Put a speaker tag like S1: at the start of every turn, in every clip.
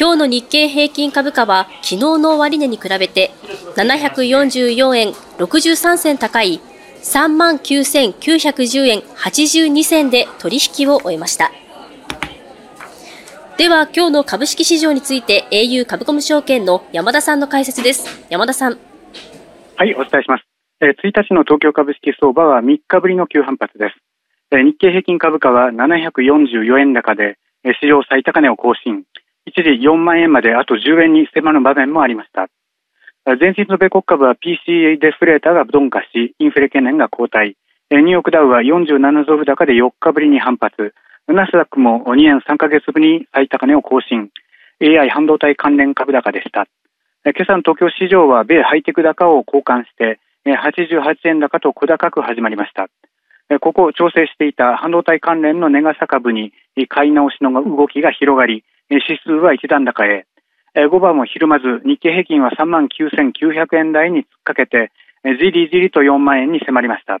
S1: 今日の日経平均株価は昨日の終値に比べて744円63銭高い3万9910円82銭で取引を終えました。では今日の株式市場について au 株コム証券の山田さんの解説です。山田さん。
S2: はい、お伝えします。え1日の東京株式相場は3日ぶりの急反発です。え日経平均株価は744円高で、え史上最高値を更新。一時4万円まであと10円に迫る場面もありました。前日の米国株は PCA デフレーターが鈍化し、インフレ懸念が後退。ニューヨークダウは47ドル高で4日ぶりに反発。ナスダックも2年3ヶ月ぶりに最高値を更新。AI 半導体関連株高でした。今朝の東京市場は米ハイテク高を交換して、88円高と小高く始まりました。ここを調整していた半導体関連の値傘株に買い直しの動きが広がり、指数は一段高へ。5番もひるまず、日経平均は3万9900円台に突っかけて、じりじりと4万円に迫りました。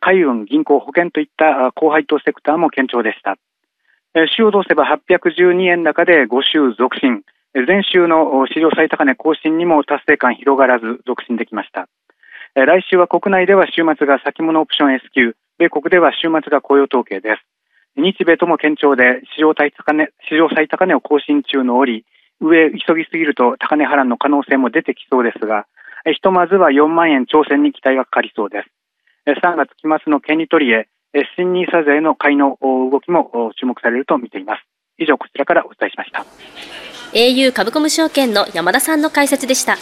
S2: 海運、銀行、保険といった高配当セクターも堅調でした。週を通せば812円高で5週続伸。前週の史上最高値更新にも達成感広がらず続伸できました。来週は国内では週末が先物オプション S q 米国では週末が雇用統計です。日米とも堅調で史上最高値史上最高値を更新中の折、上急ぎすぎると高値波乱の可能性も出てきそうですが、ひとまずは4万円挑戦に期待がかかりそうです。3月期末の権利取りへ、新ニーサ税の買いの動きも注目されると見ています。以上、こちらからお伝えしました。
S1: au 株コム証券の山田さんの解説でした。